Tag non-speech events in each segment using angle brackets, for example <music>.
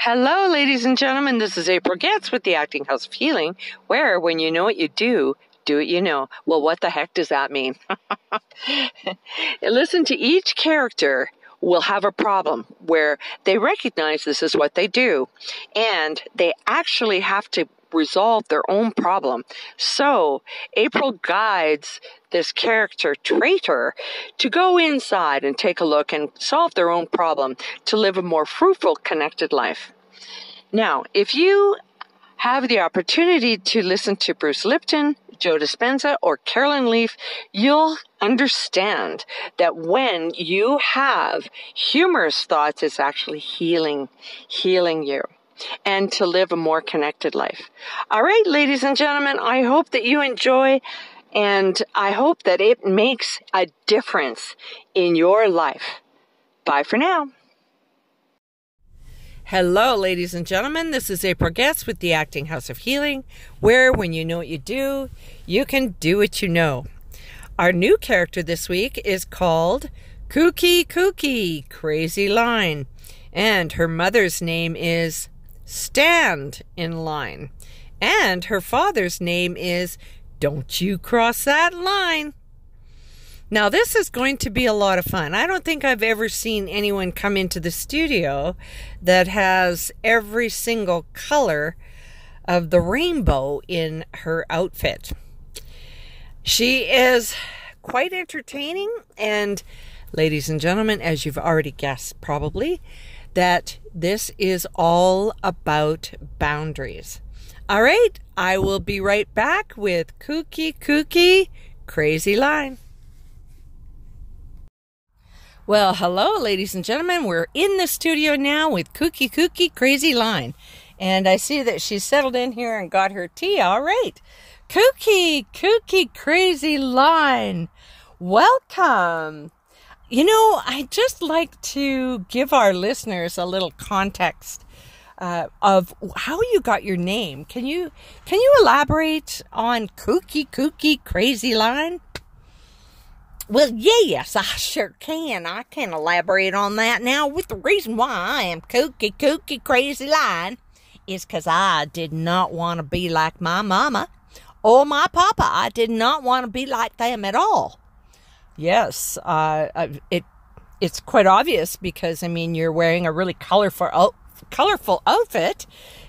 Hello, ladies and gentlemen. This is April Getz with the Acting House of Healing, where when you know what you do, do it you know. Well, what the heck does that mean? <laughs> Listen to each character will have a problem where they recognize this is what they do and they actually have to resolve their own problem. So April guides this character traitor to go inside and take a look and solve their own problem to live a more fruitful, connected life. Now, if you have the opportunity to listen to Bruce Lipton, Joe Dispenza, or Caroline Leaf, you'll understand that when you have humorous thoughts, it's actually healing, healing you and to live a more connected life. All right, ladies and gentlemen, I hope that you enjoy and I hope that it makes a difference in your life. Bye for now. Hello, ladies and gentlemen. This is April Getz with the Acting House of Healing, where when you know what you do, you can do what you know. Our new character this week is called Kooky Kooky Crazy Line, and her mother's name is stand in line. And her father's name is Don't You Cross That Line. Now, this is going to be a lot of fun. I don't think I've ever seen anyone come into the studio that has every single color of the rainbow in her outfit. She is quite entertaining, and ladies and gentlemen, as you've already guessed, probably, that this is all about boundaries. All right, I will be right back with Kooky Kooky Crazy Line. Well, hello, ladies and gentlemen. We're in the studio now with Kooky Kooky Crazy Line. And I see that she's settled in here and got her tea. All right. Kooky Kooky Crazy Line. Welcome. You know, I just like to give our listeners a little context uh, of how you got your name. Can you can you elaborate on kooky kooky crazy line? Well, yes, I sure can. I can elaborate on that now. With the reason why I am kooky kooky crazy line is because I did not want to be like my mama or my papa. I did not want to be like them at all. Yes, uh, it it's quite obvious because I mean you're wearing a really colorful colorful outfit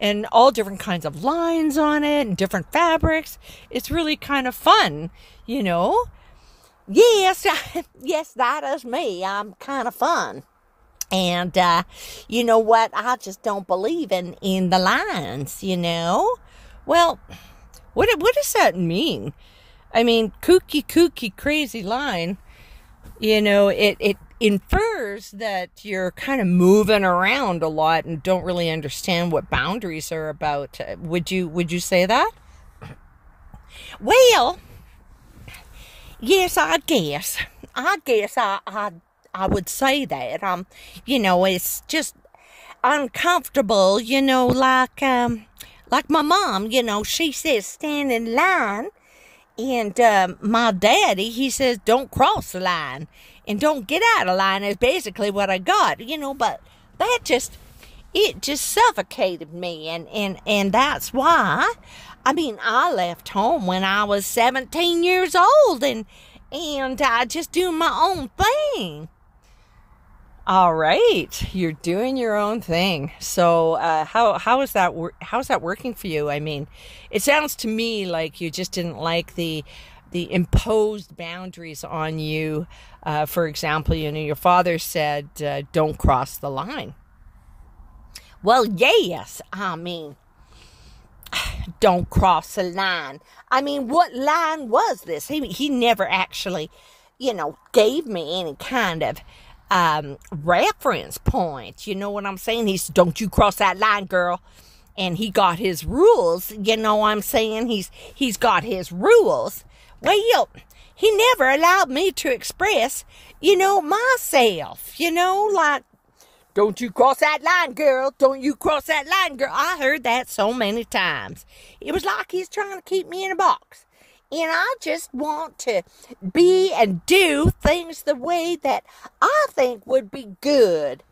and all different kinds of lines on it and different fabrics. It's really kind of fun, you know. Yes, <laughs> yes, that is me. I'm kind of fun. And uh, you know what? I just don't believe in in the lines, you know. Well, what what does that mean? I mean, kooky, kooky, crazy line, you know, it, it infers that you're kind of moving around a lot and don't really understand what boundaries are about. Would you, would you say that? Well, yes, I guess. I guess I, I, I would say that. Um, you know, it's just uncomfortable, you know, like, um, like my mom, you know, she says stand in line and um, my daddy, he says, don't cross the line and don't get out of line is basically what I got, you know, but that just, it just suffocated me. And, and, and that's why, I mean, I left home when I was 17 years old and, and I just do my own thing. All right, you're doing your own thing. So, uh, how how is that how's that working for you? I mean, it sounds to me like you just didn't like the the imposed boundaries on you. Uh, for example, you know, your father said, uh, "Don't cross the line." Well, yes, I mean, <sighs> don't cross the line. I mean, what line was this? He he never actually, you know, gave me any kind of um, reference point. You know what I'm saying? He's, don't you cross that line, girl. And he got his rules. You know what I'm saying? He's, he's got his rules. Well, he never allowed me to express, you know, myself. You know, like, don't you cross that line, girl. Don't you cross that line, girl. I heard that so many times. It was like he's trying to keep me in a box. And I just want to be and do things the way that I think would be good.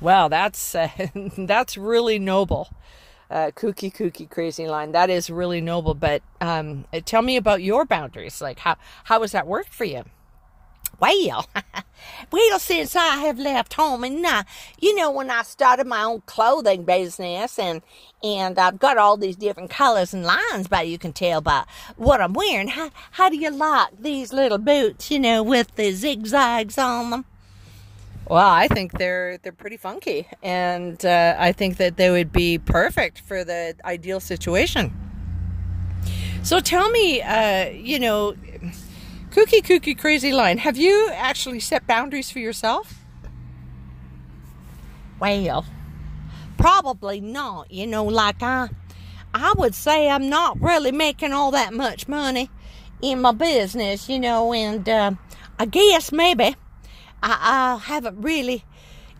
Well, that's uh, <laughs> that's really noble. Uh, kooky, kooky, crazy line. That is really noble. But um, tell me about your boundaries. Like, how how has that worked for you? Well, <laughs> well, since I have left home, and uh, you know, when I started my own clothing business, and and I've got all these different colors and lines, but you can tell by what I'm wearing. How how do you like these little boots? You know, with the zigzags on them. Well, I think they're they're pretty funky, and uh, I think that they would be perfect for the ideal situation. So tell me, uh, you know Kooky, kooky, crazy line. Have you actually set boundaries for yourself? Well, probably not. You know, like I, I would say I'm not really making all that much money in my business, you know, and uh, I guess maybe I, I haven't really,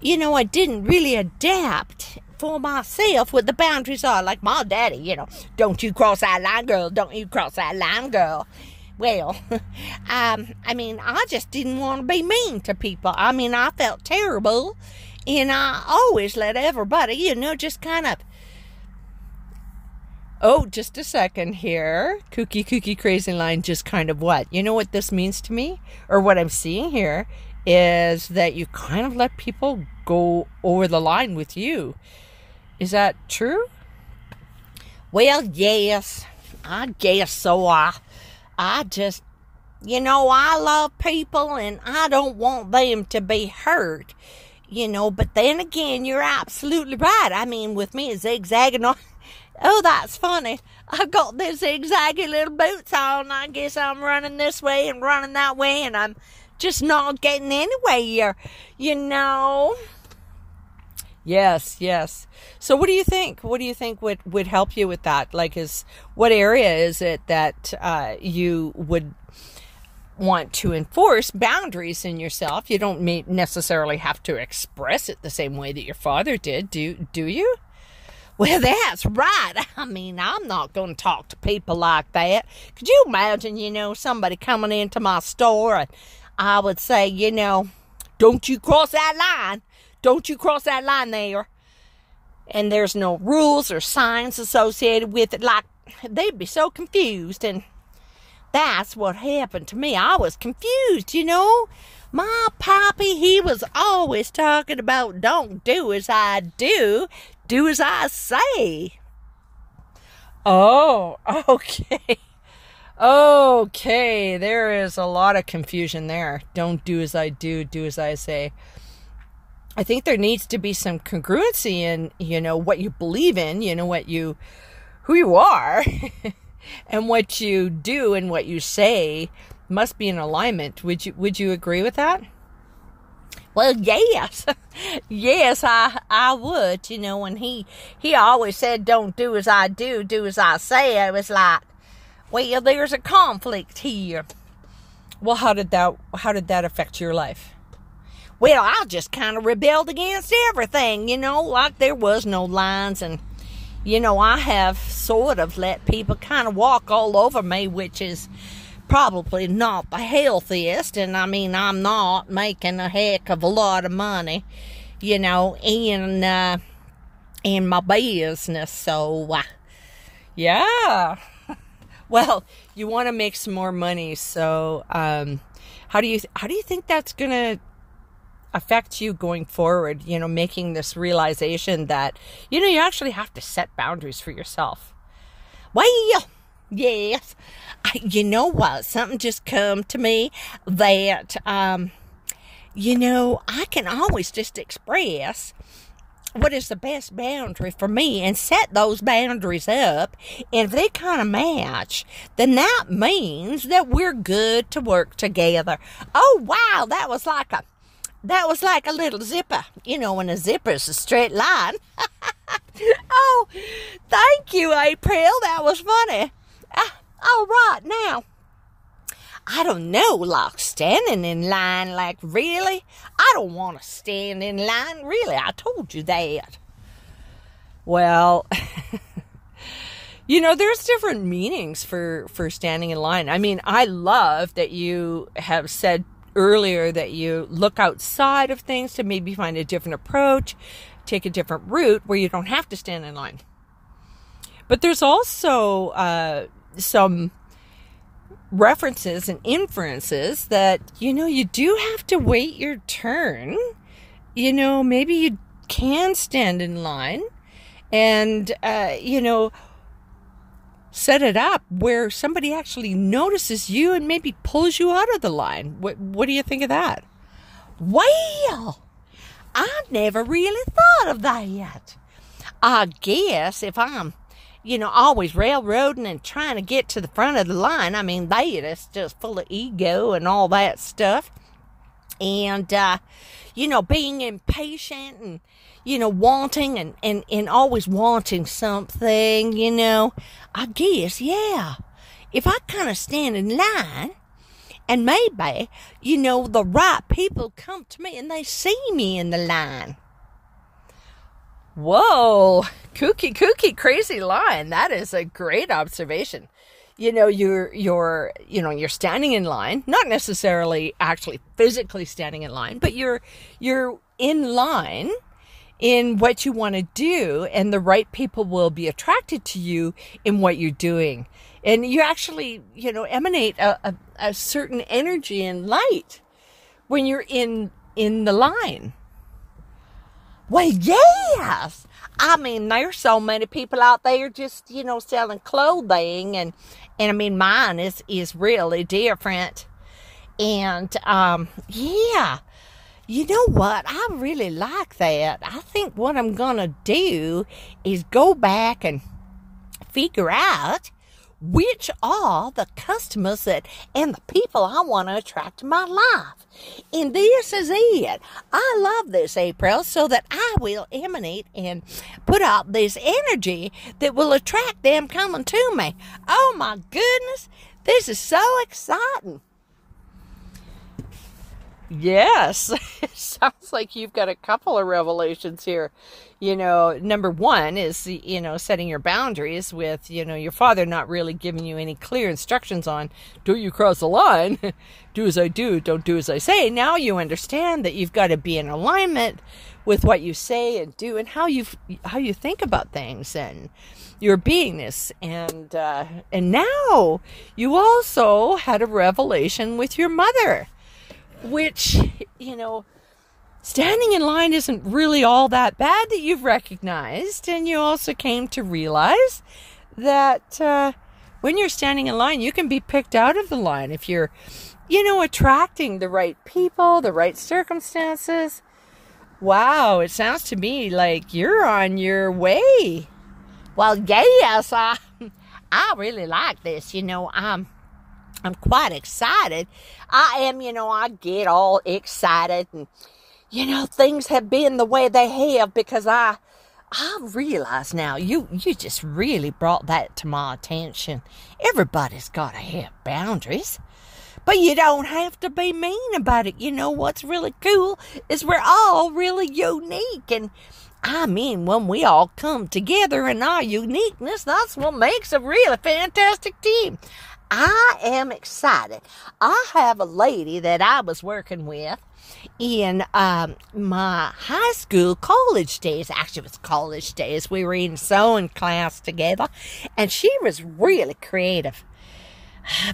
you know, I didn't really adapt for myself what the boundaries are. Like my daddy, you know, don't you cross that line, girl. Don't you cross that line, girl well, <laughs> um, I mean, I just didn't want to be mean to people. I mean, I felt terrible, and I always let everybody, you know, just kind of. Oh, just a second here. Kooky, kooky, crazy line, just kind of what? You know what this means to me? Or what I'm seeing here is that you kind of let people go over the line with you. Is that true? Well, yes. I guess so. I I just, you know, I love people and I don't want them to be hurt, you know. But then again, you're absolutely right. I mean, with me zigzagging on, <laughs> oh, that's funny. I've got these zigzaggy little boots on. I guess I'm running this way and running that way, and I'm just not getting anywhere, you know. Yes, yes. So what do you think? What do you think would, would help you with that? Like is what area is it that uh, you would want to enforce boundaries in yourself? You don't necessarily have to express it the same way that your father did, do do you? Well, that's right. <laughs> I mean, I'm not going to talk to people like that. Could you imagine, you know, somebody coming into my store and I would say, you know, don't you cross that line. Don't you cross that line there. And there's no rules or signs associated with it. Like, they'd be so confused. And that's what happened to me. I was confused, you know. My poppy, he was always talking about don't do as I do, do as I say. Oh, <laughs> okay. Okay, there is a lot of confusion there. Don't do as I do, do as I say. I think there needs to be some congruency in, you know, what you believe in, you know, what you, who you are, <laughs> and what you do and what you say must be in alignment. Would you, would you agree with that? Well, yes, <laughs> yes, I, I would, you know, when he, he always said, don't do as I do, do as I say. I was like, well, there's a conflict here. Well, how did that, how did that affect your life? Well, I just kind of rebelled against everything, you know, like there was no lines. And, you know, I have sort of let people kind of walk all over me, which is probably not the healthiest. And I mean, I'm not making a heck of a lot of money, you know, in, uh, in my business. So, uh, yeah. <laughs> well, you want to make some more money. So, um, how do you, how do you think that's going to affect you going forward, you know, making this realization that, you know, you actually have to set boundaries for yourself. Well, yes. You know what? Something just come to me that, um, you know, I can always just express what is the best boundary for me and set those boundaries up. And if they kind of match, then that means that we're good to work together. Oh, wow. That was like a that was like a little zipper. You know, when a zipper is a straight line. <laughs> oh, thank you, April. That was funny. Uh, all right, now. I don't know, like standing in line, like really? I don't want to stand in line, really. I told you that. Well, <laughs> you know, there's different meanings for for standing in line. I mean, I love that you have said earlier that you look outside of things to maybe find a different approach, take a different route where you don't have to stand in line. But there's also uh, some references and inferences that, you know, you do have to wait your turn. You know, maybe you can stand in line and, uh, you know, set it up where somebody actually notices you and maybe pulls you out of the line. What, what do you think of that? Well, I never really thought of that yet. I guess if I'm, you know, always railroading and trying to get to the front of the line, I mean, they it's just full of ego and all that stuff. And, uh, you know, being impatient and, you know, wanting and, and, and always wanting something, you know, I guess, yeah. If I kind of stand in line and maybe, you know, the right people come to me and they see me in the line. Whoa, kooky, kooky, crazy line. That is a great observation. You know, you're, you're, you know, you're standing in line, not necessarily actually physically standing in line, but you're, you're in line in what you want to do and the right people will be attracted to you in what you're doing. And you actually you know emanate a, a, a, certain energy and light when you're in in the line. Well yes i mean there's so many people out there just you know selling clothing and and i mean mine is is really different and um yeah you know what? I really like that. I think what I'm going to do is go back and figure out which are the customers that and the people I want to attract to my life. And this is it. I love this April so that I will emanate and put out this energy that will attract them coming to me. Oh my goodness, this is so exciting. Yes, <laughs> it sounds like you've got a couple of revelations here. You know, number one is, you know, setting your boundaries with, you know, your father not really giving you any clear instructions on, do you cross the line? <laughs> do as I do, don't do as I say. Now you understand that you've got to be in alignment with what you say and do and how you how you think about things and your beingness and uh, and now you also had a revelation with your mother which, you know, standing in line isn't really all that bad that you've recognized. And you also came to realize that uh, when you're standing in line, you can be picked out of the line if you're, you know, attracting the right people, the right circumstances. Wow, it sounds to me like you're on your way. Well, yes, I, I really like this. You know, um, I'm quite excited. I am, you know, I get all excited and, you know, things have been the way they have because I, I realize now you, you just really brought that to my attention. Everybody's got to have boundaries. But you don't have to be mean about it. You know what's really cool is we're all really unique and I mean, when we all come together in our uniqueness, that's what makes a really fantastic team. I am excited. I have a lady that I was working with in um, my high school, college days. Actually, it was college days. We were in sewing class together, and she was really creative.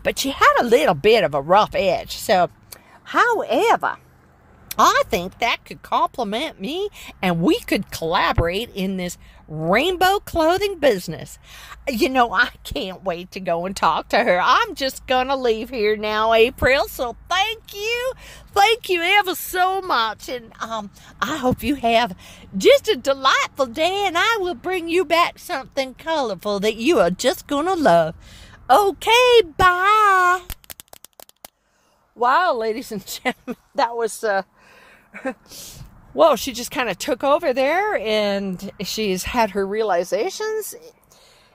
But she had a little bit of a rough edge. So, however, I think that could complement me and we could collaborate in this rainbow clothing business. You know, I can't wait to go and talk to her. I'm just going to leave here now, April. So thank you. Thank you ever so much. And um, I hope you have just a delightful day and I will bring you back something colorful that you are just going to love. Okay, bye. Wow, ladies and <laughs> gentlemen, that was uh <laughs> well, she just kind of took over there and she's had her realizations.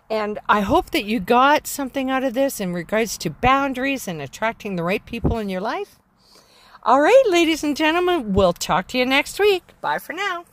And I hope that you got something out of this in regards to boundaries and attracting the right people in your life. All right, ladies and gentlemen, we'll talk to you next week. Bye for now.